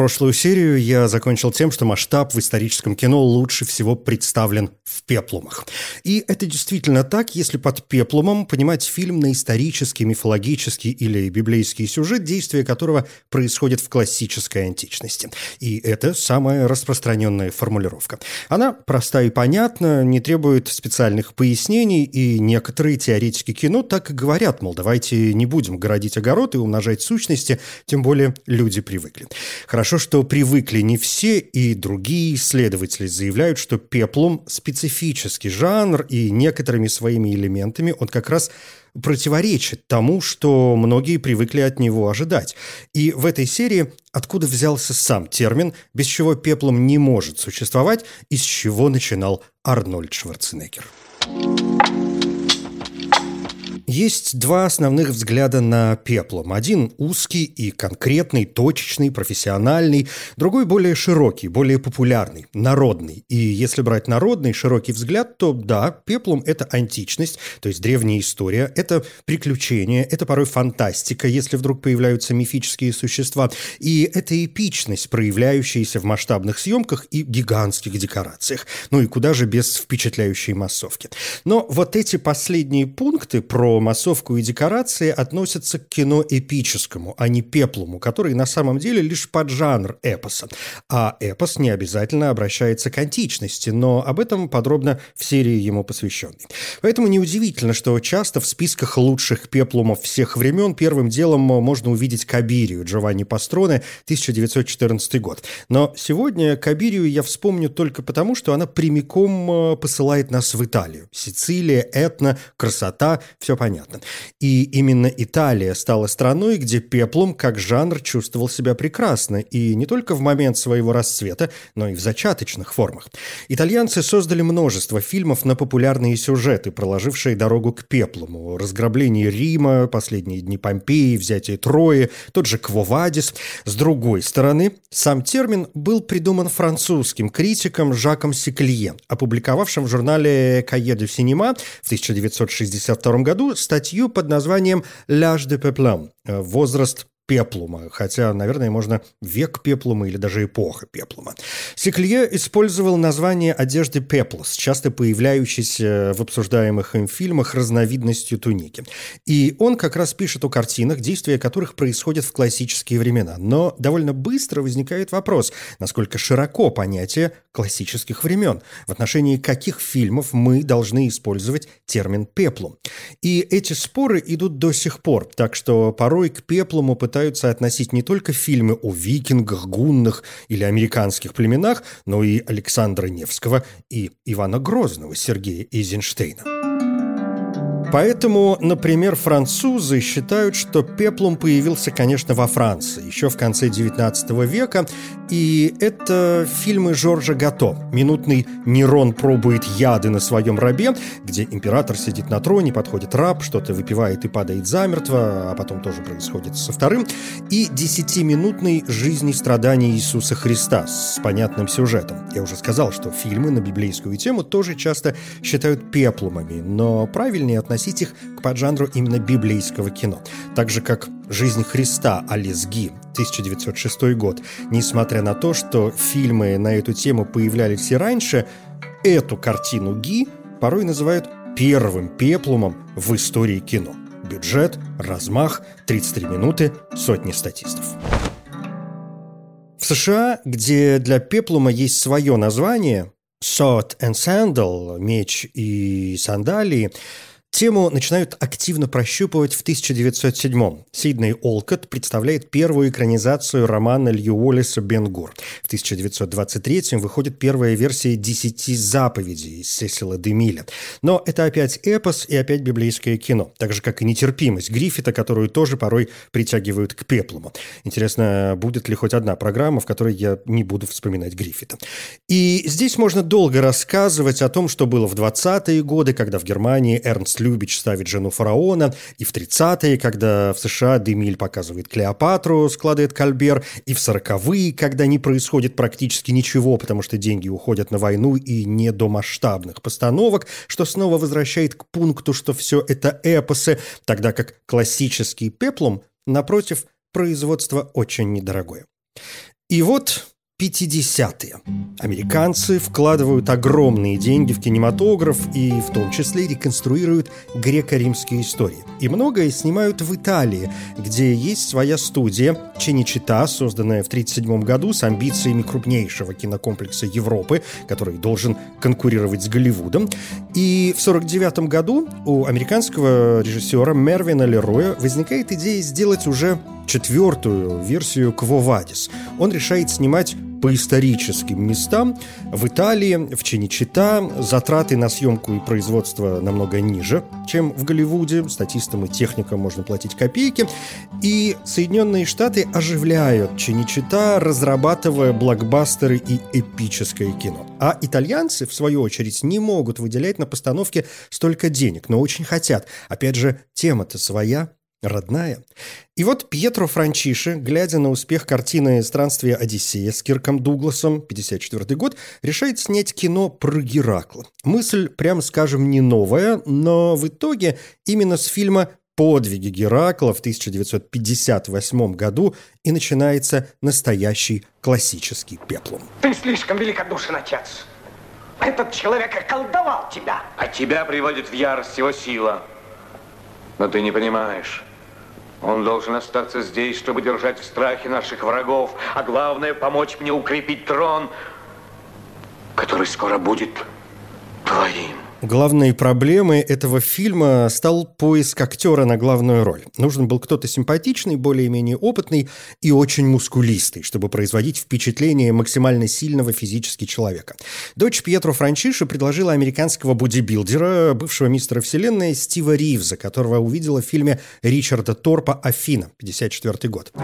Прошлую серию я закончил тем, что масштаб в историческом кино лучше всего представлен в пеплумах. И это действительно так, если под пеплумом понимать фильм на исторический, мифологический или библейский сюжет, действие которого происходит в классической античности. И это самая распространенная формулировка. Она проста и понятна, не требует специальных пояснений, и некоторые теоретики кино так и говорят, мол, давайте не будем городить огород и умножать сущности, тем более люди привыкли. Хорошо, что привыкли не все, и другие исследователи заявляют, что пеплум – специфический жанр, и некоторыми своими элементами он как раз противоречит тому, что многие привыкли от него ожидать. И в этой серии откуда взялся сам термин, без чего пеплом не может существовать, и с чего начинал Арнольд Шварценеггер. Есть два основных взгляда на пеплом. Один узкий и конкретный, точечный, профессиональный, другой более широкий, более популярный, народный. И если брать народный, широкий взгляд, то да, пеплом – это античность, то есть древняя история, это приключения, это порой фантастика, если вдруг появляются мифические существа, и это эпичность, проявляющаяся в масштабных съемках и гигантских декорациях. Ну и куда же без впечатляющей массовки. Но вот эти последние пункты про массовку и декорации относятся к кино эпическому, а не пеплому, который на самом деле лишь поджанр эпоса. А эпос не обязательно обращается к античности, но об этом подробно в серии ему посвященной. Поэтому неудивительно, что часто в списках лучших пеплумов всех времен первым делом можно увидеть Кабирию Джованни Пастроне 1914 год. Но сегодня Кабирию я вспомню только потому, что она прямиком э, посылает нас в Италию. Сицилия, Этна, красота, все понятно понятно. И именно Италия стала страной, где пеплум как жанр чувствовал себя прекрасно, и не только в момент своего расцвета, но и в зачаточных формах. Итальянцы создали множество фильмов на популярные сюжеты, проложившие дорогу к пеплуму. Разграбление Рима, последние дни Помпеи, взятие Трои, тот же Квовадис. С другой стороны, сам термин был придуман французским критиком Жаком Секлие, опубликовавшим в журнале «Кае де Синема» в 1962 году статью под названием «L'âge de peuplem» – «Возраст пеплума, хотя, наверное, можно век пеплума или даже эпоха пеплума. Секлье использовал название одежды пеплос, часто появляющейся в обсуждаемых им фильмах разновидностью туники. И он как раз пишет о картинах, действия которых происходят в классические времена. Но довольно быстро возникает вопрос, насколько широко понятие классических времен, в отношении каких фильмов мы должны использовать термин «пеплум». И эти споры идут до сих пор, так что порой к пеплуму пытаются пытаются относить не только фильмы о викингах, гуннах или американских племенах, но и Александра Невского и Ивана Грозного Сергея Эйзенштейна. Поэтому, например, французы считают, что пеплум появился, конечно, во Франции, еще в конце XIX века, и это фильмы Жоржа Гато. Минутный Нерон пробует яды на своем рабе, где император сидит на троне, подходит раб, что-то выпивает и падает замертво, а потом тоже происходит со вторым, и десятиминутный «Жизнь и страдания Иисуса Христа» с понятным сюжетом. Я уже сказал, что фильмы на библейскую тему тоже часто считают пеплумами, но правильнее относиться относить их к поджанру именно библейского кино. Так же, как «Жизнь Христа» Алис Ги, 1906 год. Несмотря на то, что фильмы на эту тему появлялись и раньше, эту картину Ги порой называют первым пеплумом в истории кино. Бюджет, размах, 33 минуты, сотни статистов. В США, где для пеплума есть свое название, Sword and Sandal, меч и сандалии, Тему начинают активно прощупывать в 1907-м. Сидней Олкот представляет первую экранизацию романа Лью Уоллеса «Бен-Гур». В 1923-м выходит первая версия «Десяти заповедей» Сесила Демиля. Но это опять эпос и опять библейское кино, так же, как и нетерпимость Гриффита, которую тоже порой притягивают к пеплуму. Интересно, будет ли хоть одна программа, в которой я не буду вспоминать Гриффита. И здесь можно долго рассказывать о том, что было в 20-е годы, когда в Германии Эрнст Любич ставит жену фараона, и в 30-е, когда в США Демиль показывает Клеопатру, складывает Кальбер, и в 40-е, когда не происходит практически ничего, потому что деньги уходят на войну и не до масштабных постановок, что снова возвращает к пункту, что все это эпосы, тогда как классический пеплум, напротив, производство очень недорогое. И вот 50-е. Американцы вкладывают огромные деньги в кинематограф и в том числе реконструируют греко-римские истории. И многое снимают в Италии, где есть своя студия Ченичита, созданная в 1937 году с амбициями крупнейшего кинокомплекса Европы, который должен конкурировать с Голливудом. И в 1949 году у американского режиссера Мервина Лероя возникает идея сделать уже четвертую версию «Квовадис». Он решает снимать по историческим местам. В Италии, в Чиничита затраты на съемку и производство намного ниже, чем в Голливуде. Статистам и техникам можно платить копейки. И Соединенные Штаты оживляют Чиничита, разрабатывая блокбастеры и эпическое кино. А итальянцы, в свою очередь, не могут выделять на постановке столько денег, но очень хотят. Опять же, тема-то своя, родная. И вот Пьетро Франчиши, глядя на успех картины «Странствие Одиссея» с Кирком Дугласом, 54 год, решает снять кино про Геракла. Мысль, прямо скажем, не новая, но в итоге именно с фильма «Подвиги Геракла» в 1958 году и начинается настоящий классический пеплум. Ты слишком великодушен, отец. Этот человек околдовал тебя. А тебя приводит в ярость его сила. Но ты не понимаешь. Он должен остаться здесь, чтобы держать в страхе наших врагов, а главное, помочь мне укрепить трон, который скоро будет твоим. Главной проблемой этого фильма стал поиск актера на главную роль. Нужен был кто-то симпатичный, более-менее опытный и очень мускулистый, чтобы производить впечатление максимально сильного физически человека. Дочь Пьетро Франчиши предложила американского бодибилдера, бывшего мистера Вселенной Стива Ривза, которого увидела в фильме Ричарда Торпа «Афина» 54 год.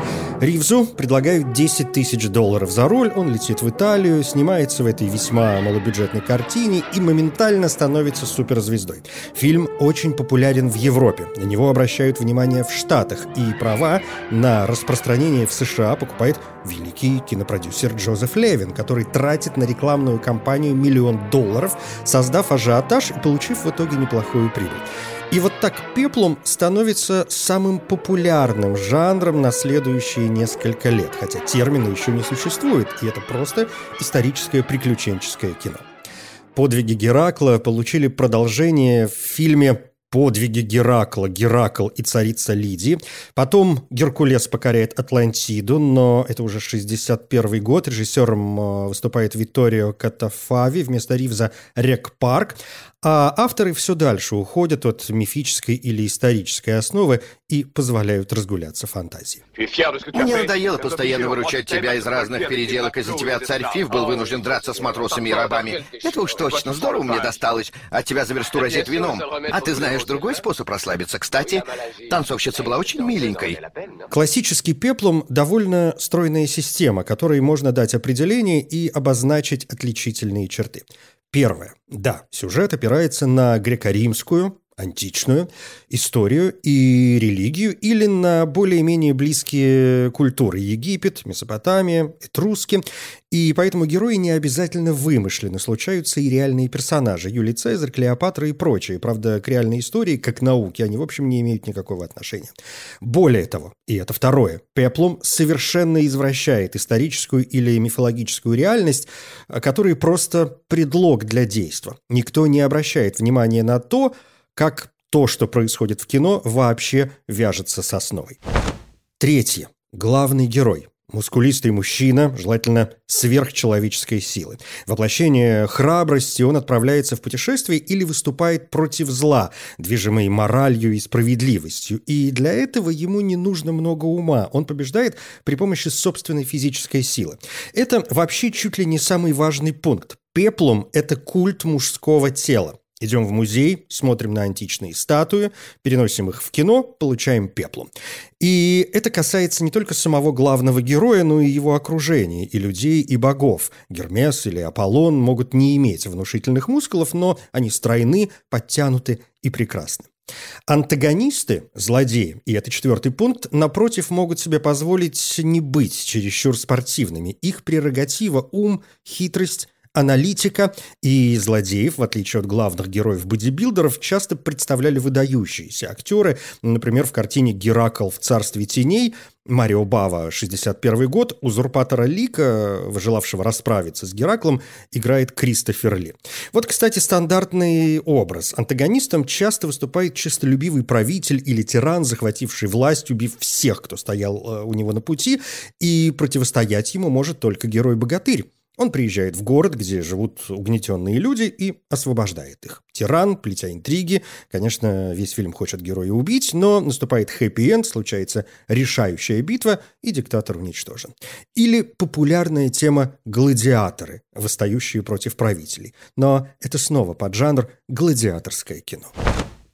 Ривзу предлагают 10 тысяч долларов за роль, он летит в Италию, снимается в этой весьма малобюджетной картине и моментально становится становится суперзвездой. Фильм очень популярен в Европе. На него обращают внимание в Штатах. И права на распространение в США покупает великий кинопродюсер Джозеф Левин, который тратит на рекламную кампанию миллион долларов, создав ажиотаж и получив в итоге неплохую прибыль. И вот так пеплум становится самым популярным жанром на следующие несколько лет, хотя термина еще не существует, и это просто историческое приключенческое кино. Подвиги Геракла получили продолжение в фильме подвиги Геракла, Геракл и царица Лидии. Потом Геркулес покоряет Атлантиду, но это уже 61 год. Режиссером э, выступает Витторио Коттафави, вместо Ривза Рег Парк. А авторы все дальше уходят от мифической или исторической основы и позволяют разгуляться фантазии. Мне надоело постоянно выручать тебя из разных переделок. Из-за тебя царь Фив был вынужден драться с матросами и рабами. Это уж точно здорово мне досталось. От тебя за версту разит вином. А ты знаешь другой способ расслабиться. Кстати, танцовщица была очень миленькой. Классический пеплум – довольно стройная система, которой можно дать определение и обозначить отличительные черты. Первое. Да, сюжет опирается на греко-римскую, античную историю и религию или на более-менее близкие культуры – Египет, Месопотамия, Этруски. И поэтому герои не обязательно вымышлены, случаются и реальные персонажи – Юлий Цезарь, Клеопатра и прочие. Правда, к реальной истории, как науке, они, в общем, не имеют никакого отношения. Более того, и это второе, Пеплум совершенно извращает историческую или мифологическую реальность, которая просто предлог для действа. Никто не обращает внимания на то, как то, что происходит в кино, вообще вяжется с основой. Третье. Главный герой. Мускулистый мужчина, желательно сверхчеловеческой силы. Воплощение храбрости он отправляется в путешествие или выступает против зла, движимый моралью и справедливостью. И для этого ему не нужно много ума. Он побеждает при помощи собственной физической силы. Это вообще чуть ли не самый важный пункт. Пеплум – это культ мужского тела. Идем в музей, смотрим на античные статуи, переносим их в кино, получаем пеплум. И это касается не только самого главного героя, но и его окружения, и людей, и богов. Гермес или Аполлон могут не иметь внушительных мускулов, но они стройны, подтянуты и прекрасны. Антагонисты, злодеи, и это четвертый пункт, напротив, могут себе позволить не быть чересчур спортивными. Их прерогатива – ум, хитрость, аналитика и злодеев, в отличие от главных героев-бодибилдеров, часто представляли выдающиеся актеры. Например, в картине «Геракл в царстве теней» Марио Бава, 61 год, узурпатора Лика, желавшего расправиться с Гераклом, играет Кристофер Ли. Вот, кстати, стандартный образ. Антагонистом часто выступает честолюбивый правитель или тиран, захвативший власть, убив всех, кто стоял э, у него на пути, и противостоять ему может только герой-богатырь. Он приезжает в город, где живут угнетенные люди, и освобождает их. Тиран, плетя интриги. Конечно, весь фильм хочет героя убить, но наступает хэппи-энд, случается решающая битва, и диктатор уничтожен. Или популярная тема «гладиаторы», восстающие против правителей. Но это снова поджанр «гладиаторское кино».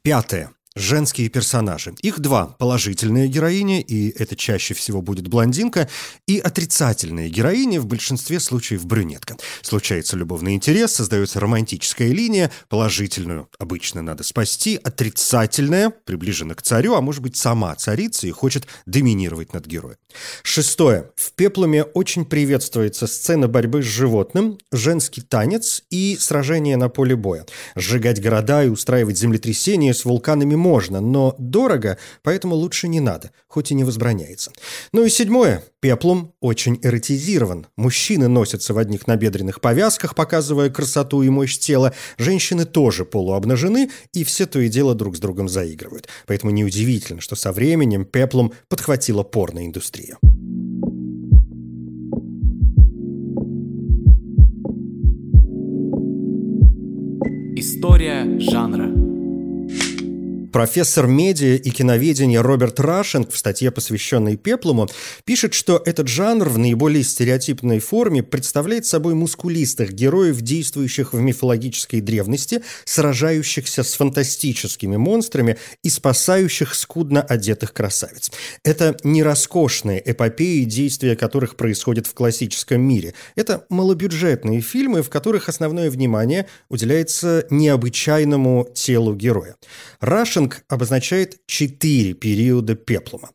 Пятое. Женские персонажи. Их два. Положительная героиня, и это чаще всего будет блондинка, и отрицательная героиня, в большинстве случаев брюнетка. Случается любовный интерес, создается романтическая линия, положительную обычно надо спасти, отрицательная приближена к царю, а может быть сама царица и хочет доминировать над героем. Шестое. В «Пеплуме» очень приветствуется сцена борьбы с животным, женский танец и сражение на поле боя. Сжигать города и устраивать землетрясения с вулканами можно, но дорого, поэтому лучше не надо, хоть и не возбраняется. Ну и седьмое. Пеплум очень эротизирован. Мужчины носятся в одних набедренных повязках, показывая красоту и мощь тела. Женщины тоже полуобнажены, и все то и дело друг с другом заигрывают. Поэтому неудивительно, что со временем Пеплум подхватила порноиндустрия. История жанра. Профессор медиа и киноведения Роберт Рашинг в статье, посвященной пеплуму, пишет, что этот жанр в наиболее стереотипной форме представляет собой мускулистых героев, действующих в мифологической древности, сражающихся с фантастическими монстрами и спасающих скудно одетых красавиц. Это не роскошные эпопеи, действия которых происходят в классическом мире. Это малобюджетные фильмы, в которых основное внимание уделяется необычайному телу героя. Рашинг Рейнинг обозначает четыре периода пеплума.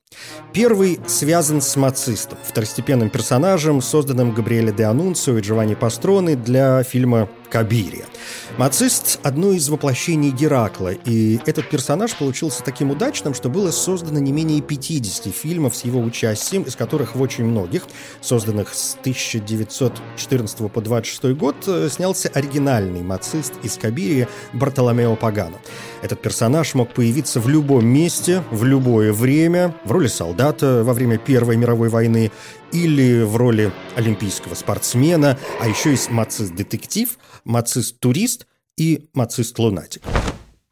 Первый связан с мацистом, второстепенным персонажем, созданным Габриэле де Анунцио и Джованни Пастроны для фильма «Кабирия». Мацист – одно из воплощений Геракла, и этот персонаж получился таким удачным, что было создано не менее 50 фильмов с его участием, из которых в очень многих, созданных с 1914 по 26 год, э, снялся оригинальный мацист из Кабирия Бартоломео Пагано. Этот персонаж мог появиться в любом месте, в любое время, в роли солдата во время Первой мировой войны или в роли олимпийского спортсмена, а еще есть мацист-детектив, мацист-турист и мацист-лунатик.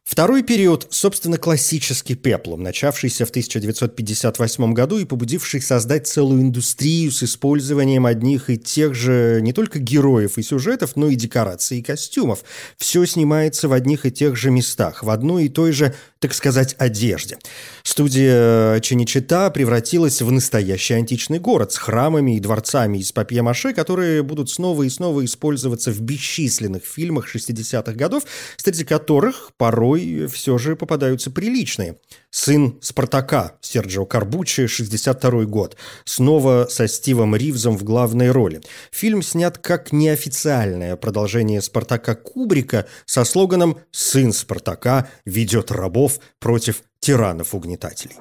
Второй период, собственно, классический пеплом, начавшийся в 1958 году и побудивший создать целую индустрию с использованием одних и тех же не только героев и сюжетов, но и декораций и костюмов. Все снимается в одних и тех же местах, в одной и той же, так сказать, одежде. Студия Чиничита превратилась в настоящий античный город с храмами и дворцами из папье-маше, которые будут снова и снова использоваться в бесчисленных фильмах 60-х годов, среди которых порой порой все же попадаются приличные. «Сын Спартака» Серджио Карбуччи, 62 год. Снова со Стивом Ривзом в главной роли. Фильм снят как неофициальное продолжение «Спартака» Кубрика со слоганом «Сын Спартака ведет рабов против тиранов-угнетателей».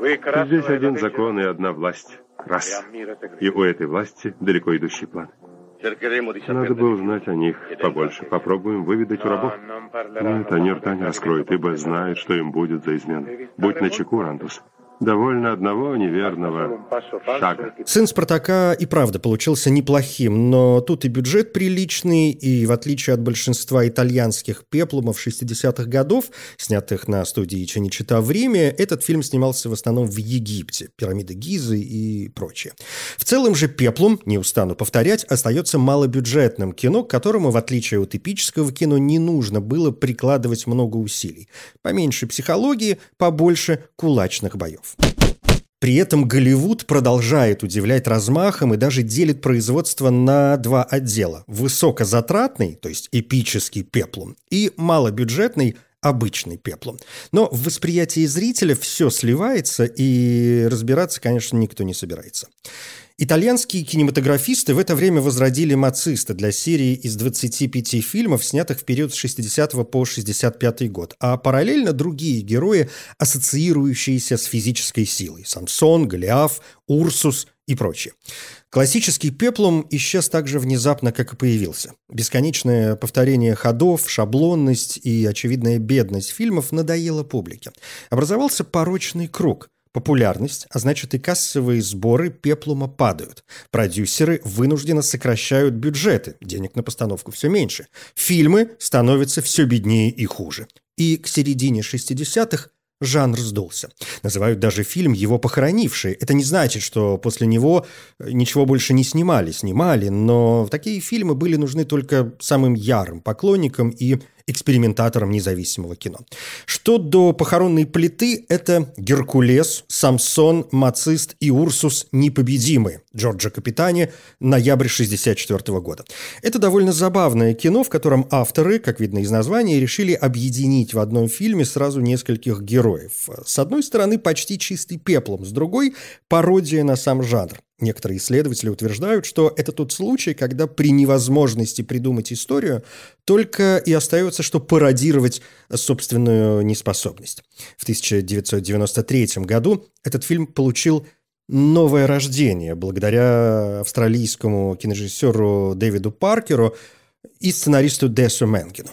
Здесь один закон и одна власть. Раз. И у этой власти далеко идущий план. Надо бы узнать о них побольше. Попробуем выведать у рабов. Нет, они рта не раскроют, ибо знают, что им будет за измену. Будь начеку, Рантус. Довольно одного неверного шага. Сын Спартака и правда получился неплохим, но тут и бюджет приличный, и в отличие от большинства итальянских пеплумов 60-х годов, снятых на студии Чаничита в Риме, этот фильм снимался в основном в Египте, пирамиды Гизы и прочее. В целом же пеплум, не устану повторять, остается малобюджетным кино, к которому, в отличие от эпического кино, не нужно было прикладывать много усилий. Поменьше психологии, побольше кулачных боев. При этом Голливуд продолжает удивлять размахом и даже делит производство на два отдела. Высокозатратный, то есть эпический пеплум, и малобюджетный обычный пеплум. Но в восприятии зрителя все сливается, и разбираться, конечно, никто не собирается. Итальянские кинематографисты в это время возродили «Мациста» для серии из 25 фильмов, снятых в период с 60 по 65 год, а параллельно другие герои, ассоциирующиеся с физической силой – Самсон, Голиаф, Урсус и прочее. Классический пеплум исчез так же внезапно, как и появился. Бесконечное повторение ходов, шаблонность и очевидная бедность фильмов надоело публике. Образовался порочный круг – Популярность, а значит и кассовые сборы пеплума падают. Продюсеры вынужденно сокращают бюджеты, денег на постановку все меньше. Фильмы становятся все беднее и хуже. И к середине 60-х жанр сдулся. Называют даже фильм его похоронивший. Это не значит, что после него ничего больше не снимали. Снимали, но такие фильмы были нужны только самым ярым поклонникам и экспериментатором независимого кино. Что до похоронной плиты, это Геркулес, Самсон, Мацист и Урсус непобедимые Джорджа Капитани, ноябрь 64 года. Это довольно забавное кино, в котором авторы, как видно из названия, решили объединить в одном фильме сразу нескольких героев. С одной стороны, почти чистый пеплом, с другой – пародия на сам жанр. Некоторые исследователи утверждают, что это тот случай, когда при невозможности придумать историю только и остается, что пародировать собственную неспособность. В 1993 году этот фильм получил новое рождение благодаря австралийскому кинорежиссеру Дэвиду Паркеру и сценаристу Десу Менкину.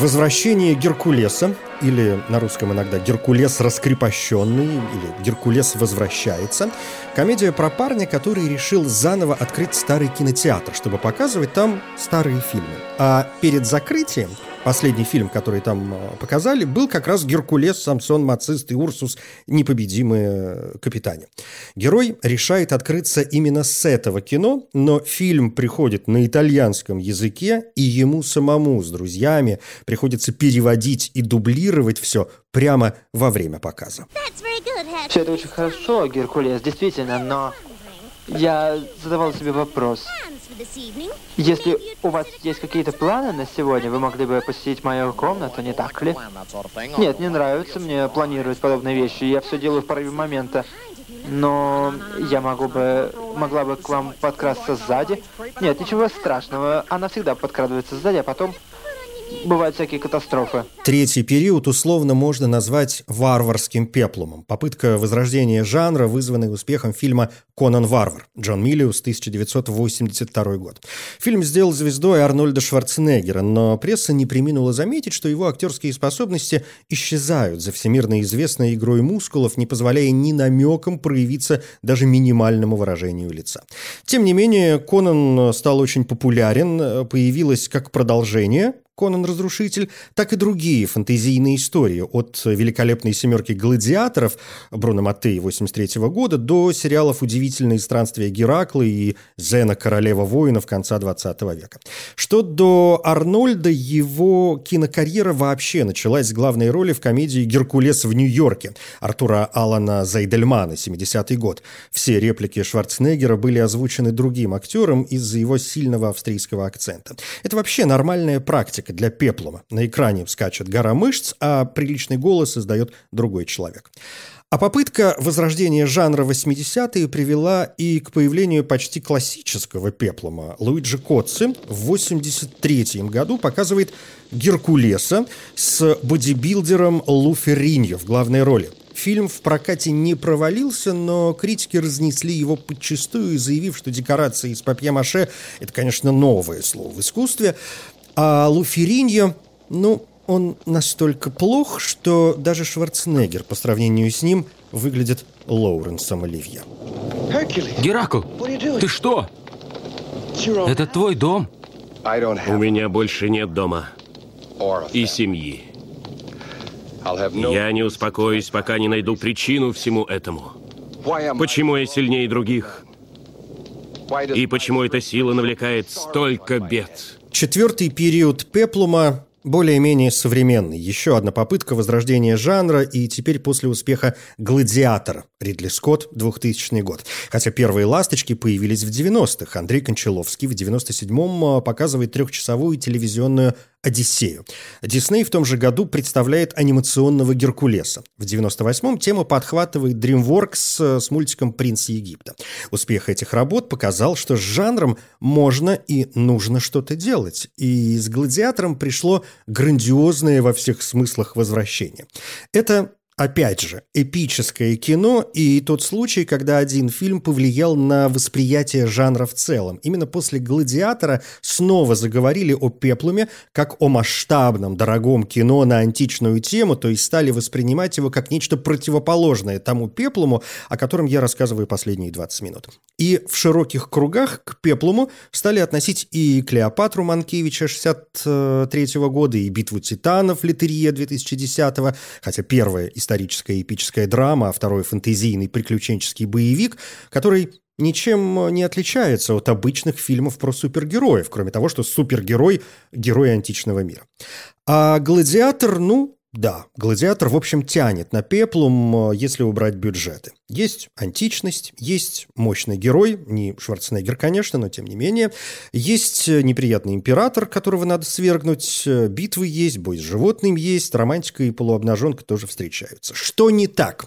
Возвращение Геркулеса, или на русском иногда Геркулес раскрепощенный, или Геркулес возвращается, комедия про парня, который решил заново открыть старый кинотеатр, чтобы показывать там старые фильмы. А перед закрытием Последний фильм, который там э, показали, был как раз «Геркулес, Самсон, Мацист и Урсус. Непобедимые капитане». Герой решает открыться именно с этого кино, но фильм приходит на итальянском языке, и ему самому с друзьями приходится переводить и дублировать все прямо во время показа. Все это очень хорошо, Геркулес, действительно, но я задавал себе вопрос. Если у вас есть какие-то планы на сегодня, вы могли бы посетить мою комнату, не так ли? Нет, не нравится мне планировать подобные вещи. Я все делаю в порыве момента. Но я могу бы, могла бы к вам подкрасться сзади. Нет, ничего страшного. Она всегда подкрадывается сзади, а потом бывают всякие катастрофы. Третий период условно можно назвать варварским пеплумом. Попытка возрождения жанра, вызванная успехом фильма «Конан Варвар» Джон Миллиус, 1982 год. Фильм сделал звездой Арнольда Шварценеггера, но пресса не приминула заметить, что его актерские способности исчезают за всемирно известной игрой мускулов, не позволяя ни намеком проявиться даже минимальному выражению лица. Тем не менее, Конан стал очень популярен, появилось как продолжение, Конан Разрушитель, так и другие фантазийные истории, от великолепной семерки гладиаторов Бруно Маттеи 83 года до сериалов «Удивительные странствия Геракла» и «Зена. Королева воинов» конца 20 века. Что до Арнольда, его кинокарьера вообще началась с главной роли в комедии «Геркулес в Нью-Йорке» Артура Алана Зайдельмана, 70-й год. Все реплики Шварценеггера были озвучены другим актером из-за его сильного австрийского акцента. Это вообще нормальная практика площадка для пеплума. На экране скачет гора мышц, а приличный голос издает другой человек. А попытка возрождения жанра 80-е привела и к появлению почти классического пеплума. Луиджи Коцци в 83 году показывает Геркулеса с бодибилдером Лу Ферриньо в главной роли. Фильм в прокате не провалился, но критики разнесли его подчастую, заявив, что декорации из папье-маше – это, конечно, новое слово в искусстве. А Луфериньо, ну, он настолько плох, что даже Шварценеггер по сравнению с ним выглядит Лоуренсом Оливье. Геракл, ты что? Это твой дом? У меня больше нет дома и семьи. Я не успокоюсь, пока не найду причину всему этому. Почему я сильнее других? И почему эта сила навлекает столько бед? Четвертый период Пеплума более-менее современный. Еще одна попытка возрождения жанра, и теперь после успеха «Гладиатора» Ридли Скотт, 2000 год. Хотя первые «Ласточки» появились в 90-х. Андрей Кончаловский в 97-м а, показывает трехчасовую телевизионную «Одиссею». Дисней в том же году представляет анимационного Геркулеса. В 98-м тему подхватывает DreamWorks с мультиком «Принц Египта». Успех этих работ показал, что с жанром можно и нужно что-то делать. И с «Гладиатором» пришло грандиозное во всех смыслах возвращение. Это опять же, эпическое кино и тот случай, когда один фильм повлиял на восприятие жанра в целом. Именно после «Гладиатора» снова заговорили о пеплуме как о масштабном, дорогом кино на античную тему, то есть стали воспринимать его как нечто противоположное тому пеплуму, о котором я рассказываю последние 20 минут. И в широких кругах к пеплуму стали относить и Клеопатру Манкевича 63 года, и Битву титанов Литерия 2010 хотя первая из историческая эпическая драма, а второй фэнтезийный приключенческий боевик, который ничем не отличается от обычных фильмов про супергероев, кроме того, что супергерой – герой античного мира. А «Гладиатор», ну, да, «Гладиатор», в общем, тянет на пеплум, если убрать бюджеты. Есть античность, есть мощный герой, не Шварценеггер, конечно, но тем не менее. Есть неприятный император, которого надо свергнуть, битвы есть, бой с животным есть, романтика и полуобнаженка тоже встречаются. Что не так?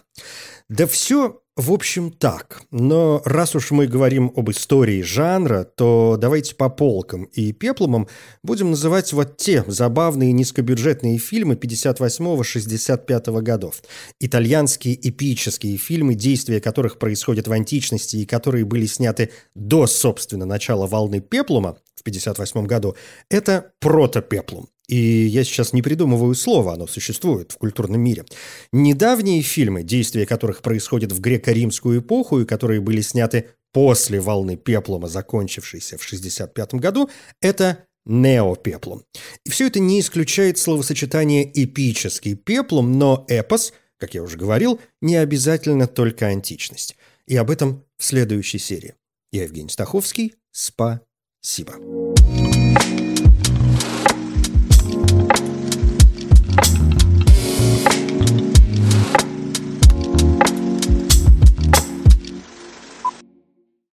Да все в общем, так. Но раз уж мы говорим об истории жанра, то давайте по полкам и пеплумам будем называть вот те забавные низкобюджетные фильмы 58-65 годов. Итальянские эпические фильмы, действия которых происходят в античности и которые были сняты до, собственно, начала волны пеплума в 58 году, это протопеплум. И я сейчас не придумываю слова, оно существует в культурном мире. Недавние фильмы, действия которых происходят в греко-римскую эпоху и которые были сняты после волны пеплума, закончившейся в 65 году, это неопеплум. И все это не исключает словосочетание «эпический пеплум», но эпос, как я уже говорил, не обязательно только античность. И об этом в следующей серии. Я Евгений Стаховский. Спасибо.